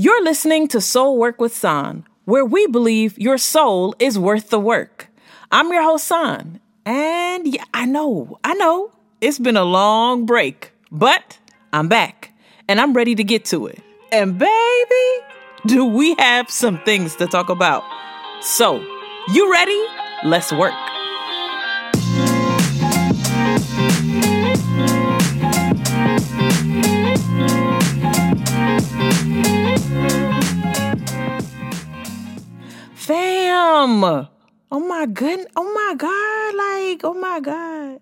You're listening to Soul Work with San, where we believe your soul is worth the work. I'm your host, San, and yeah, I know, I know, it's been a long break, but I'm back and I'm ready to get to it. And baby, do we have some things to talk about? So, you ready? Let's work. Fam! Oh my goodness. Oh my God. Like, oh my God.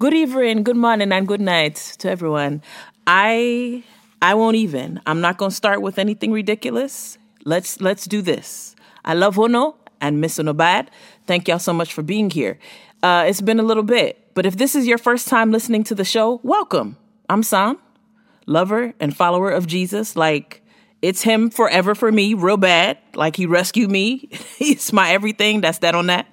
Good evening, good morning, and good night to everyone. I I won't even. I'm not gonna start with anything ridiculous. Let's let's do this. I love Hono and Miss Bad. Thank y'all so much for being here. Uh, it's been a little bit, but if this is your first time listening to the show, welcome. I'm San, lover and follower of Jesus. Like it's him forever for me, real bad. Like he rescued me. He's my everything. That's that on that.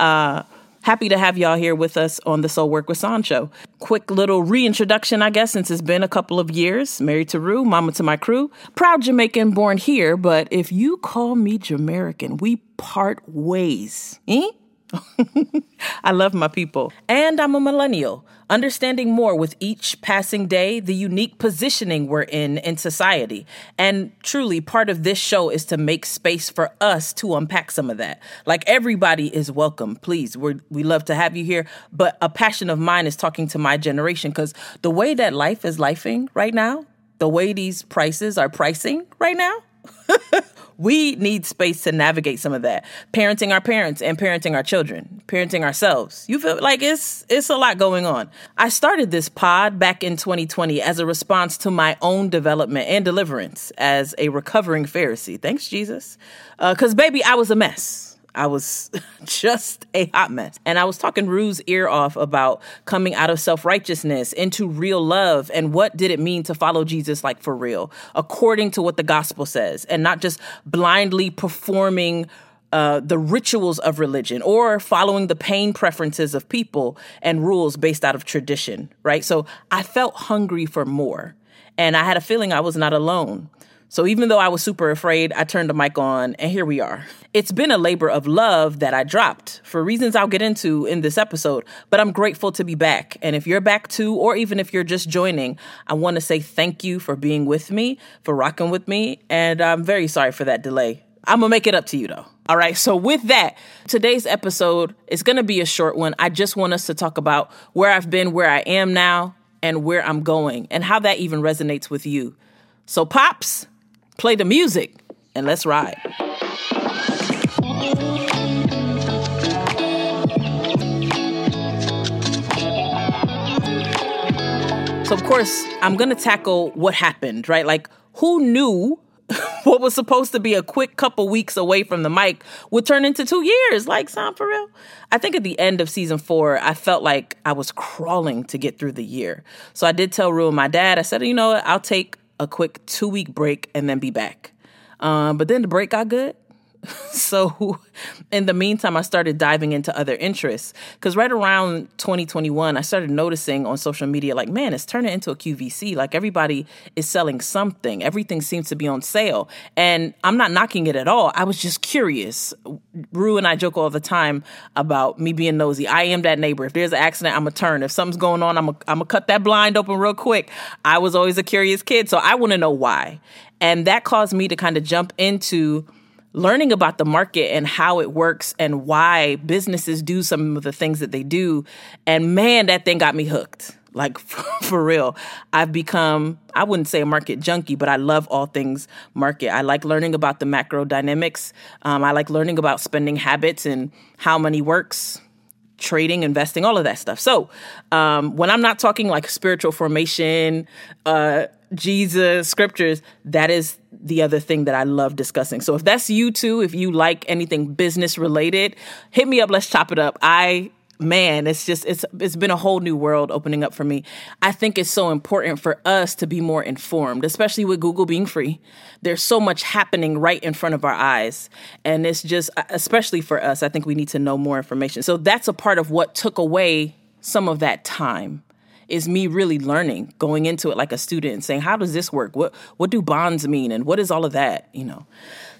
Uh, Happy to have y'all here with us on the Soul Work with San show. Quick little reintroduction, I guess, since it's been a couple of years. Married to Rue, mama to my crew. Proud Jamaican, born here, but if you call me Jamaican, we part ways. Eh? I love my people. And I'm a millennial, understanding more with each passing day the unique positioning we're in in society. And truly, part of this show is to make space for us to unpack some of that. Like everybody is welcome. Please, we we love to have you here. But a passion of mine is talking to my generation because the way that life is lifing right now, the way these prices are pricing right now. we need space to navigate some of that. Parenting our parents and parenting our children, parenting ourselves. You feel like it's it's a lot going on. I started this pod back in 2020 as a response to my own development and deliverance as a recovering Pharisee. Thanks Jesus. Uh, cuz baby, I was a mess. I was just a hot mess. And I was talking Rue's ear off about coming out of self righteousness into real love and what did it mean to follow Jesus like for real, according to what the gospel says, and not just blindly performing. Uh, the rituals of religion or following the pain preferences of people and rules based out of tradition, right? So I felt hungry for more. And I had a feeling I was not alone. So even though I was super afraid, I turned the mic on and here we are. It's been a labor of love that I dropped for reasons I'll get into in this episode, but I'm grateful to be back. And if you're back too, or even if you're just joining, I want to say thank you for being with me, for rocking with me, and I'm very sorry for that delay. I'm gonna make it up to you though. All right, so with that, today's episode is gonna be a short one. I just want us to talk about where I've been, where I am now, and where I'm going, and how that even resonates with you. So, Pops, Play the music and let's ride. So, of course, I'm going to tackle what happened, right? Like, who knew what was supposed to be a quick couple weeks away from the mic would turn into two years? Like, sound for real? I think at the end of season four, I felt like I was crawling to get through the year. So I did tell Rue and my dad, I said, you know what? I'll take a quick two week break and then be back. Um, but then the break got good. so in the meantime, I started diving into other interests because right around 2021, I started noticing on social media, like, man, it's turning into a QVC. Like everybody is selling something. Everything seems to be on sale. And I'm not knocking it at all. I was just curious. Rue and I joke all the time about me being nosy. I am that neighbor. If there's an accident, I'm to turn. If something's going on, I'm to cut that blind open real quick. I was always a curious kid. So I want to know why. And that caused me to kind of jump into learning about the market and how it works and why businesses do some of the things that they do. And man, that thing got me hooked. Like for, for, real, I've become, I wouldn't say a market junkie, but I love all things market. I like learning about the macro dynamics. Um, I like learning about spending habits and how money works, trading, investing, all of that stuff. So um, when I'm not talking like spiritual formation, uh, Jesus, scriptures, that is the other thing that I love discussing. So if that's you too, if you like anything business related, hit me up. Let's chop it up. I man, it's just it's it's been a whole new world opening up for me. I think it's so important for us to be more informed, especially with Google being free. There's so much happening right in front of our eyes, and it's just uh, especially for us, I think we need to know more information. So that's a part of what took away some of that time is me really learning, going into it like a student and saying, how does this work? What what do bonds mean and what is all of that, you know?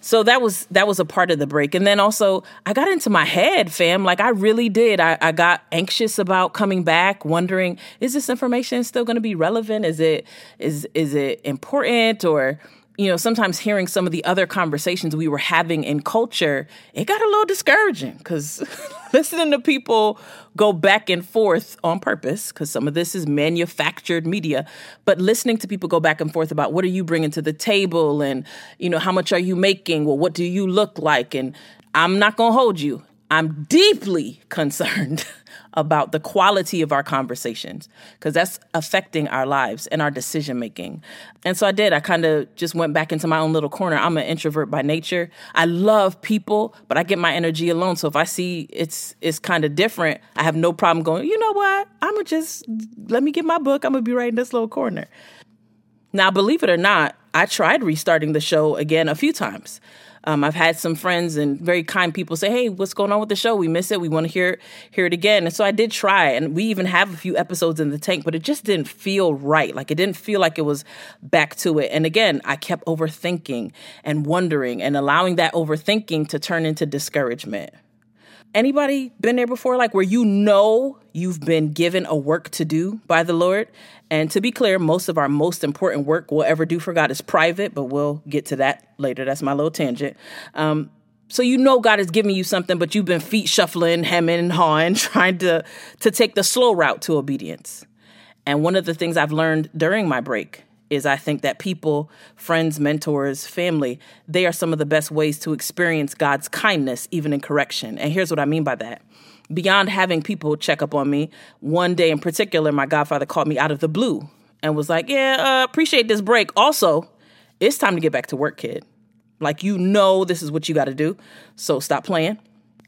So that was that was a part of the break. And then also I got into my head, fam. Like I really did. I, I got anxious about coming back, wondering, is this information still gonna be relevant? Is it is is it important or you know, sometimes hearing some of the other conversations we were having in culture, it got a little discouraging because listening to people go back and forth on purpose, because some of this is manufactured media, but listening to people go back and forth about what are you bringing to the table and, you know, how much are you making? Well, what do you look like? And I'm not going to hold you. I'm deeply concerned about the quality of our conversations because that's affecting our lives and our decision making. And so I did. I kind of just went back into my own little corner. I'm an introvert by nature. I love people, but I get my energy alone. So if I see it's it's kind of different, I have no problem going, "You know what? I'm going to just let me get my book. I'm going to be right in this little corner." Now, believe it or not, I tried restarting the show again a few times. Um, I've had some friends and very kind people say, "Hey, what's going on with the show? We miss it. We want to hear hear it again." And so I did try, and we even have a few episodes in the tank, but it just didn't feel right. Like it didn't feel like it was back to it. And again, I kept overthinking and wondering, and allowing that overthinking to turn into discouragement. Anybody been there before? Like where you know you've been given a work to do by the Lord. And to be clear, most of our most important work we'll ever do for God is private, but we'll get to that later. That's my little tangent. Um, so you know God is giving you something, but you've been feet shuffling, hemming and hawing, trying to to take the slow route to obedience. And one of the things I've learned during my break is I think that people, friends, mentors, family, they are some of the best ways to experience God's kindness, even in correction. And here's what I mean by that. Beyond having people check up on me, one day in particular, my godfather called me out of the blue and was like, Yeah, uh, appreciate this break. Also, it's time to get back to work, kid. Like, you know, this is what you got to do. So stop playing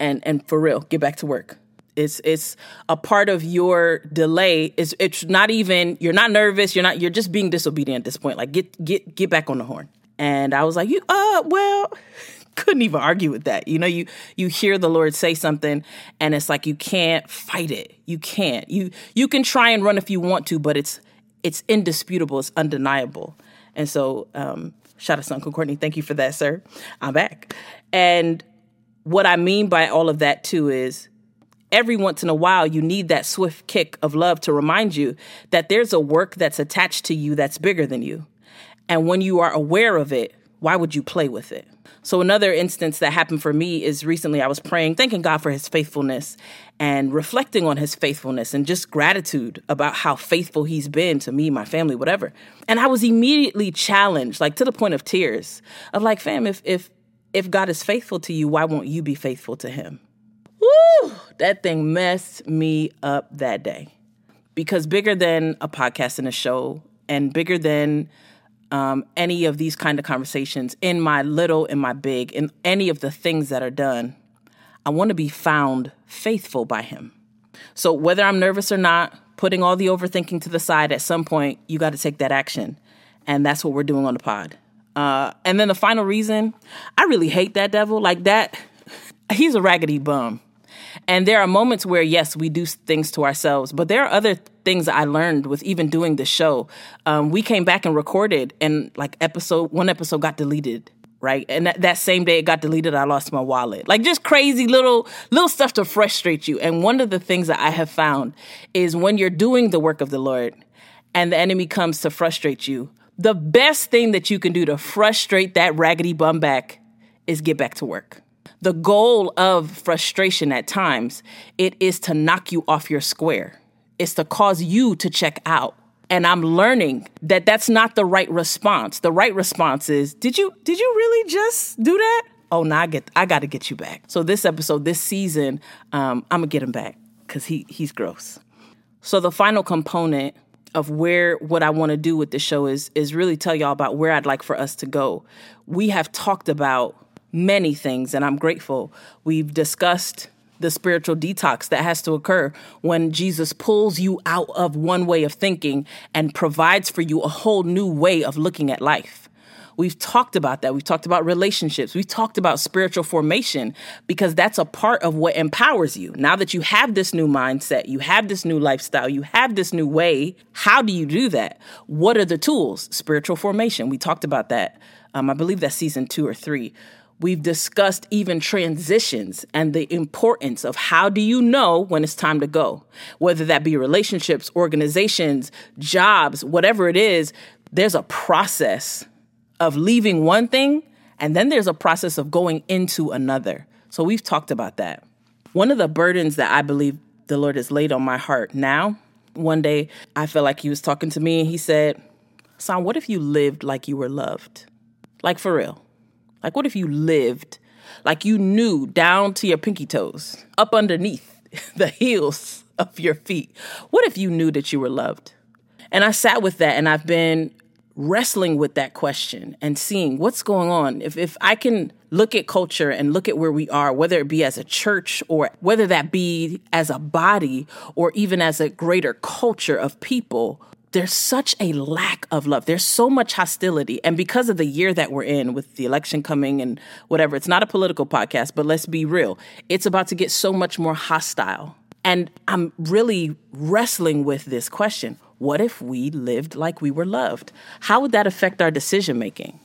and, and for real, get back to work. It's it's a part of your delay. It's it's not even you're not nervous. You're not you're just being disobedient at this point. Like get get get back on the horn. And I was like, you uh well, couldn't even argue with that. You know, you you hear the Lord say something and it's like you can't fight it. You can't. You you can try and run if you want to, but it's it's indisputable, it's undeniable. And so um shout out to Uncle Courtney. Thank you for that, sir. I'm back. And what I mean by all of that too is every once in a while, you need that swift kick of love to remind you that there's a work that's attached to you that's bigger than you. And when you are aware of it, why would you play with it? So, another instance that happened for me is recently I was praying, thanking God for his faithfulness and reflecting on his faithfulness and just gratitude about how faithful he's been to me, my family, whatever. And I was immediately challenged, like to the point of tears, of like, fam, if, if, if God is faithful to you, why won't you be faithful to him? Woo! That thing messed me up that day. Because bigger than a podcast and a show, and bigger than um, any of these kind of conversations, in my little, in my big, in any of the things that are done, I want to be found faithful by Him. So whether I'm nervous or not, putting all the overthinking to the side, at some point you got to take that action, and that's what we're doing on the pod. Uh, and then the final reason, I really hate that devil. Like that, he's a raggedy bum. And there are moments where, yes, we do things to ourselves, but there are other things I learned with even doing the show. Um, we came back and recorded, and like episode one episode got deleted right? And that, that same day it got deleted i lost my wallet. Like just crazy little little stuff to frustrate you. And one of the things that i have found is when you're doing the work of the lord and the enemy comes to frustrate you the best thing that you can do to frustrate that raggedy bum back is get back to work the goal of frustration at times it is to knock you off your square. It's to cause you to check out. And i'm learning that that's not the right response. The right response is did you did you really just do that? Oh now i get i gotta get you back. So this episode this season um, i'm gonna get him back because he he's gross. So the final component of where what I want to do with the show is is really tell y'all about where I'd like for us to go. We have talked about many things, and I'm grateful. We've discussed the spiritual detox that has to occur when Jesus pulls you out of one way of thinking and provides for you a whole new way of looking at life. We've talked about that. We've talked about relationships. We've talked about spiritual formation because that's a part of what empowers you. Now that you have this new mindset, you have this new lifestyle, you have this new way, how do you do that? What are the tools? Spiritual formation. We talked about that. Um, I believe that's season two or three. We've discussed even transitions and the importance of how do you know when it's time to go? Whether that be relationships, organizations, jobs, whatever it is, there's a process of leaving one thing and then there's a process of going into another. So we've talked about that. One of the burdens that I believe the Lord has laid on my heart now, one day I felt like he was talking to me and he said, Son, what if you lived like you were loved? Like for real like, what if you lived like you knew down to your pinky toes, up underneath the heels of your feet? What if you knew that you were loved? And I sat with that and I've been wrestling with that question and seeing what's going on. If, if I can look at culture and look at where we are, whether it be as a church or whether that be as a body or even as a greater culture of people, there's such a lack of love. There's so much hostility. And because of the year that we're in with the election coming and whatever, it's not a political podcast, but let's be real. It's about to get so much more hostile. And I'm really wrestling with this question What if we lived like we were loved? How would that affect our decision making?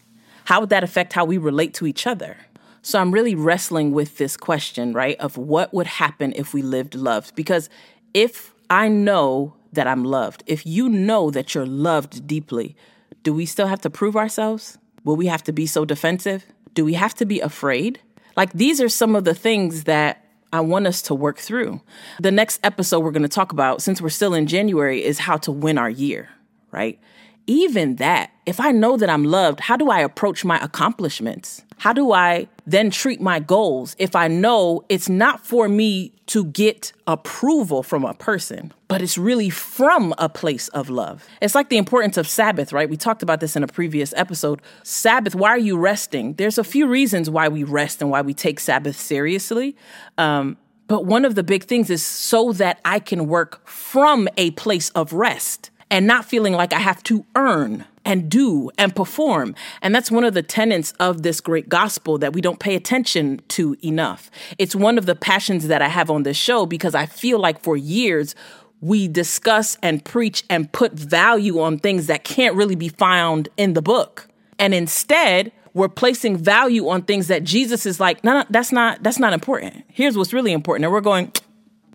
How would that affect how we relate to each other? So I'm really wrestling with this question, right, of what would happen if we lived loved? Because if I know that I'm loved, if you know that you're loved deeply, do we still have to prove ourselves? Will we have to be so defensive? Do we have to be afraid? Like, these are some of the things that I want us to work through. The next episode we're going to talk about, since we're still in January, is how to win our year, right? Even that, if I know that I'm loved, how do I approach my accomplishments? How do I then treat my goals if I know it's not for me to get approval from a person, but it's really from a place of love? It's like the importance of Sabbath, right? We talked about this in a previous episode. Sabbath, why are you resting? There's a few reasons why we rest and why we take Sabbath seriously. Um, but one of the big things is so that I can work from a place of rest and not feeling like I have to earn and do and perform. And that's one of the tenets of this great gospel that we don't pay attention to enough. It's one of the passions that I have on this show because I feel like for years, we discuss and preach and put value on things that can't really be found in the book. And instead, we're placing value on things that Jesus is like, no, no, that's not, that's not important. Here's what's really important. And we're going,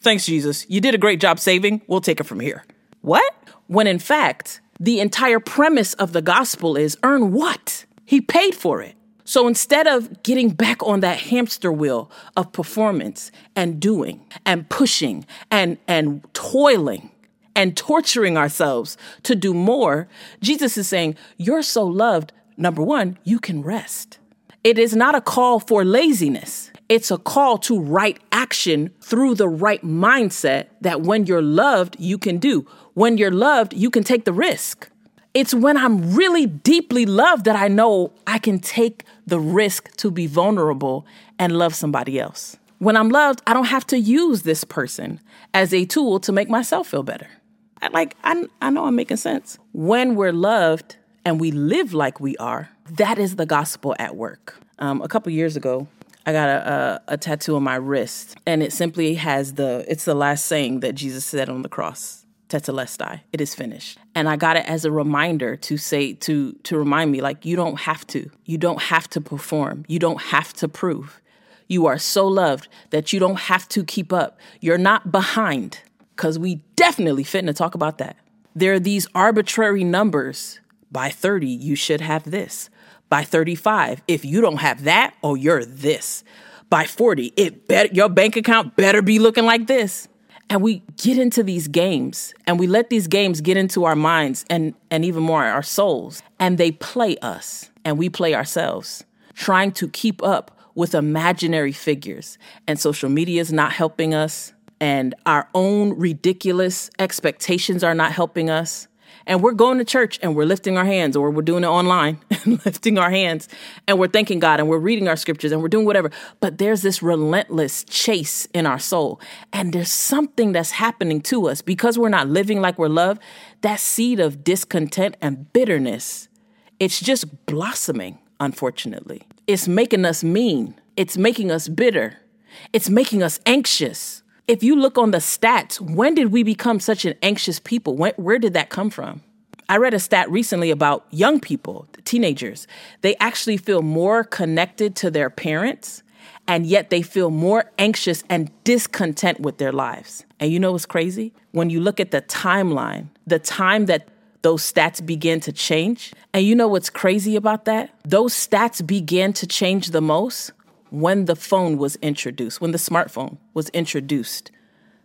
thanks, Jesus. You did a great job saving. We'll take it from here. What? When in fact, the entire premise of the gospel is earn what? He paid for it. So instead of getting back on that hamster wheel of performance and doing and pushing and, and toiling and torturing ourselves to do more, Jesus is saying, You're so loved. Number one, you can rest. It is not a call for laziness. It's a call to right action through the right mindset that when you're loved, you can do. When you're loved, you can take the risk. It's when I'm really deeply loved that I know I can take the risk to be vulnerable and love somebody else. When I'm loved, I don't have to use this person as a tool to make myself feel better. I, like I, I know I'm making sense. When we're loved and we live like we are, that is the gospel at work. Um, a couple years ago, I got a, a, a tattoo on my wrist, and it simply has the it's the last saying that Jesus said on the cross. Tetelestai, it is finished. And I got it as a reminder to say to to remind me like you don't have to. You don't have to perform. You don't have to prove. You are so loved that you don't have to keep up. You're not behind cuz we definitely fit to talk about that. There are these arbitrary numbers. By 30, you should have this by 35 if you don't have that oh, you're this by 40 it better your bank account better be looking like this and we get into these games and we let these games get into our minds and and even more our souls. And they play us and we play ourselves trying to keep up with imaginary figures. And social media is not helping us and our own ridiculous expectations are not helping us and we're going to church and we're lifting our hands or we're doing it online and lifting our hands and we're thanking God and we're reading our scriptures and we're doing whatever. But there's this relentless chase in our soul. And there's something that's happening to us because we're not living like we're loved. That seed of discontent and bitterness it's just blossoming, unfortunately. It's making us mean. It's making us bitter. It's making us anxious. If you look on the stats, when did we become such an anxious people? When, where did that come from? I read a stat recently about young people, teenagers. They actually feel more connected to their parents, and yet they feel more anxious and discontent with their lives. And you know what's crazy? When you look at the timeline, the time that those stats begin to change, and you know what's crazy about that? Those stats began to change the most when the phone was introduced, when the smartphone was introduced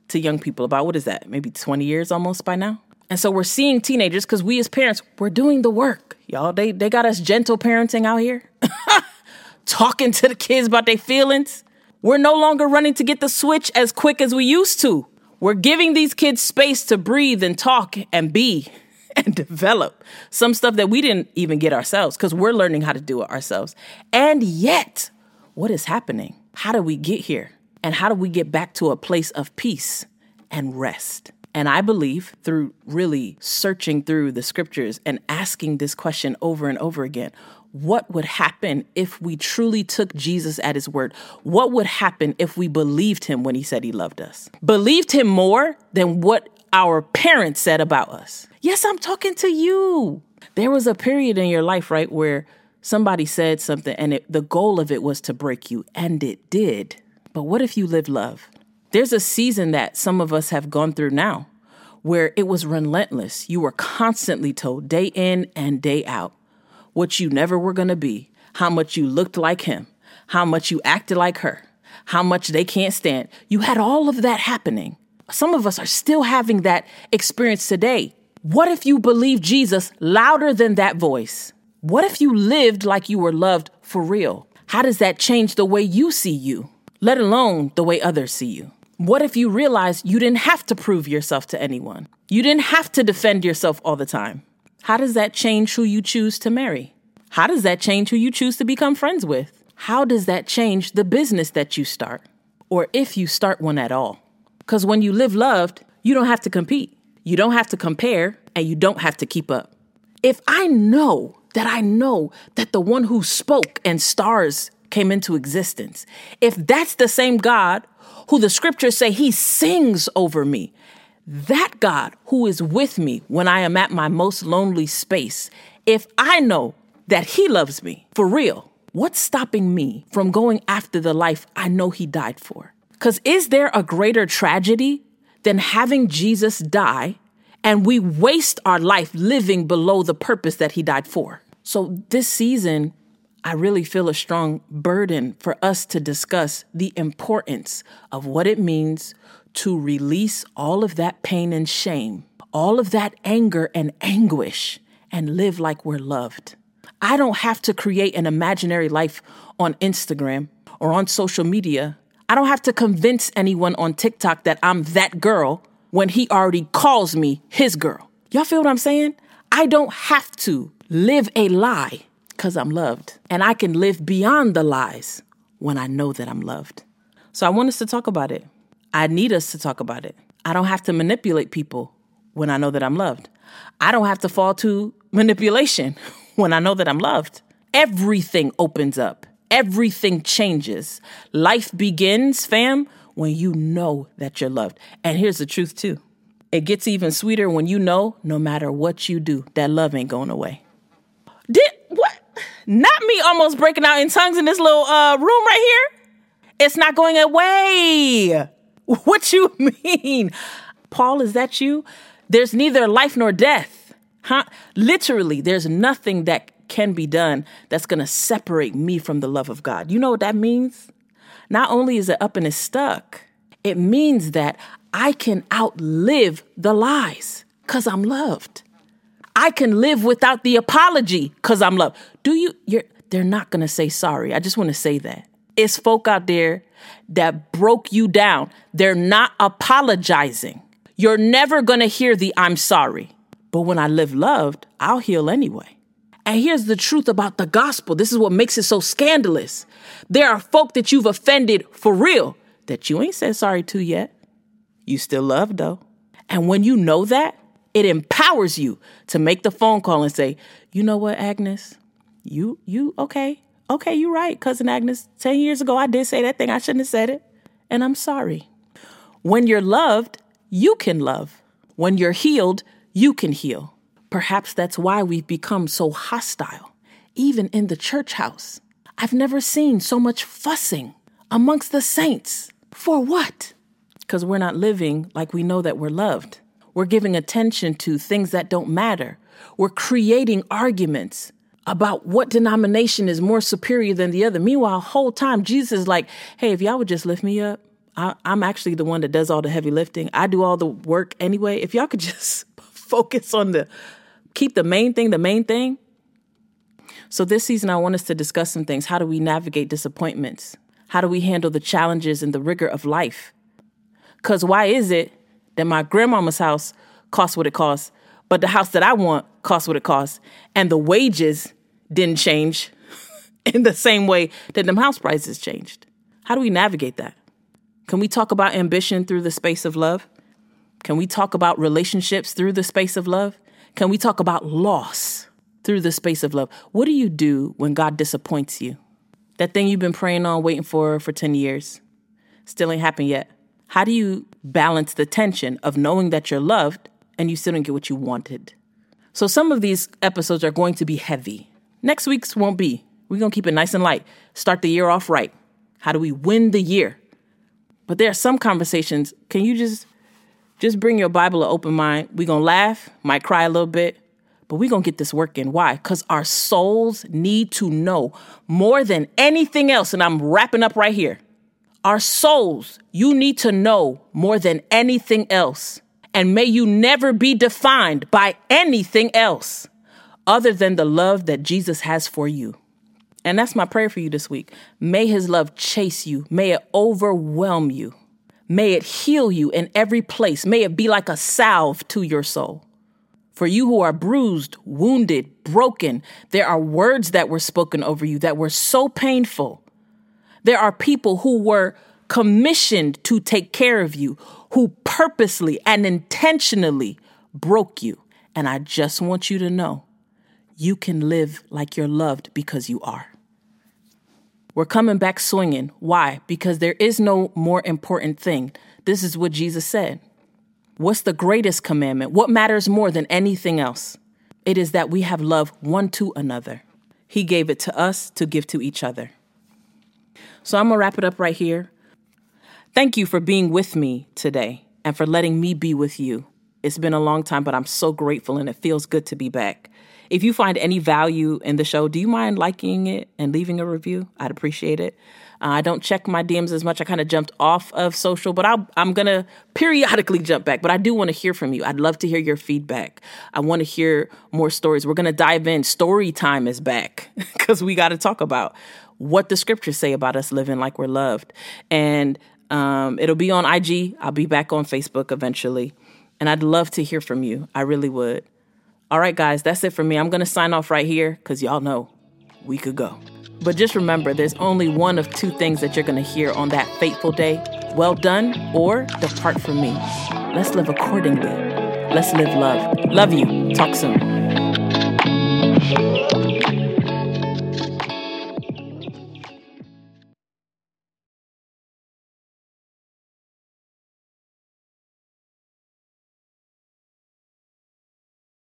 to young people about what is that, maybe 20 years almost by now? And so we're seeing teenagers because we as parents, we're doing the work. Y'all, they, they got us gentle parenting out here, talking to the kids about their feelings. We're no longer running to get the switch as quick as we used to. We're giving these kids space to breathe and talk and be and develop some stuff that we didn't even get ourselves because we're learning how to do it ourselves. And yet, what is happening? How do we get here? And how do we get back to a place of peace and rest? And I believe through really searching through the scriptures and asking this question over and over again what would happen if we truly took Jesus at his word? What would happen if we believed him when he said he loved us? Believed him more than what our parents said about us. Yes, I'm talking to you. There was a period in your life, right, where somebody said something and it, the goal of it was to break you, and it did. But what if you live love? There's a season that some of us have gone through now where it was relentless. You were constantly told day in and day out what you never were going to be, how much you looked like him, how much you acted like her, how much they can't stand. You had all of that happening. Some of us are still having that experience today. What if you believe Jesus louder than that voice? What if you lived like you were loved for real? How does that change the way you see you, let alone the way others see you? What if you realized you didn't have to prove yourself to anyone? You didn't have to defend yourself all the time. How does that change who you choose to marry? How does that change who you choose to become friends with? How does that change the business that you start? Or if you start one at all? Because when you live loved, you don't have to compete, you don't have to compare, and you don't have to keep up. If I know that I know that the one who spoke and stars came into existence, if that's the same God who the scriptures say he sings over me, that God who is with me when I am at my most lonely space, if I know that he loves me for real, what's stopping me from going after the life I know he died for? Because is there a greater tragedy than having Jesus die and we waste our life living below the purpose that he died for? So this season, I really feel a strong burden for us to discuss the importance of what it means to release all of that pain and shame, all of that anger and anguish, and live like we're loved. I don't have to create an imaginary life on Instagram or on social media I don't have to convince anyone on TikTok that I'm that girl when he already calls me his girl. Y'all feel what I'm saying? I don't have to live a lie because I'm loved. And I can live beyond the lies when I know that I'm loved. So I want us to talk about it. I need us to talk about it. I don't have to manipulate people when I know that I'm loved. I don't have to fall to manipulation when I know that I'm loved. Everything opens up everything changes. Life begins, fam, when you know that you're loved. And here's the truth, too it gets even sweeter when you know no matter what you do, that love ain't going away. Did what? Not me almost breaking out in tongues in this little uh, room right here. It's not going away. What you mean? Paul, is that you? There's neither life nor death. Huh? Literally, there's nothing that can be done that's going to separate me from the love of God. You know what that means? Not only is it up and it's stuck, it means that I can outlive the lies because I'm loved. I can live without the apology because I'm loved. Do you? You're, they're not going to say sorry. I just want to say that. It's folk out there that broke you down. They're not apologizing. You're never going to hear the I'm sorry. But when I live loved, I'll heal anyway. And here's the truth about the gospel. This is what makes it so scandalous. There are folk that you've offended for real that you ain't said sorry to yet. You still love though. And when you know that, It empowers you to make the phone call and say, "You know what, Agnes? You you okay? Okay, you're right, cousin Agnes. 10 years ago I did say that thing. I shouldn't have said it, and I'm sorry." When you're loved, you can love. When you're healed, you can heal. Perhaps that's why we've become so hostile, even in the church house. I've never seen so much fussing amongst the saints. For what? Because we're not living like we know that we're loved. We're giving attention to things that don't matter. We're creating arguments about what denomination is more superior than the other. Meanwhile, whole time Jesus is like, "Hey, if y'all would just lift me up, I, am actually the one that does all the heavy lifting. I do all the work anyway. If y'all could just focus on the keep the main thing the main thing." So this season, I want us to discuss some things. How do we navigate disappointments? How do we handle the challenges and the rigor of life? Because why is it that my grandmama's house costs what it costs, but the house that I want costs what it costs, and the wages didn't change in the same way that them house prices changed? How do we navigate that? Can we talk about ambition through the space of love? Can we talk about relationships through the space of love? Can we talk about loss through the space of love? What do you do when God disappoints you? That thing you've been praying on, waiting for for 10 years, still ain't happened yet. How do you balance the tension of knowing that you're loved and you still don't get what you wanted? So some of these episodes are going to be heavy. Next week's won't be. We're going to keep it nice and light. Start the year off right. How do we win the year? But there are some conversations. Can you just just bring your Bible an open mind? We're going to laugh, might cry a little bit, but we're going to get this working. Why? Because our souls need to know more than anything else. And I'm wrapping up right here. Our souls, you need to know more than anything else. And may you never be defined by anything else other than the love that Jesus has for you. And that's my prayer for you this week. May his love chase you, may it overwhelm you, may it heal you in every place, may it be like a salve to your soul. For you who are bruised, wounded, broken, there are words that were spoken over you that were so painful. There are people who were commissioned to take care of you, who purposely and intentionally broke you. And I just want you to know you can live like you're loved because you are. We're coming back swinging. Why? Because there is no more important thing. This is what Jesus said. What's the greatest commandment? What matters more than anything else? It is that we have love one to another. He gave it to us to give to each other. So I'm going to wrap it up right here. Thank you for being with me today and for letting me be with you. It's been a long time, but I'm so grateful and it feels good to be back. If you find any value in the show, do you mind liking it and leaving a review? I'd appreciate it. Uh, I don't check my DMs as much. I kind of jumped off of social, but i am going to periodically jump back. But I do want to hear from you. I'd love to hear your feedback. I want to hear more stories. We're going to dive in. Story time is back because we got to talk about what the scriptures say about us living like we're loved. And um, it'll be on IG. I'll be back on Facebook eventually. And I'd love to hear from you. I really would. All right, guys, that's it for me. I'm going to sign off right here because y'all know we could go. But just remember, there's only one of two things that you're going to hear on that fateful day well done or depart from me. Let's live accordingly. Let's live love. Love you. Talk soon.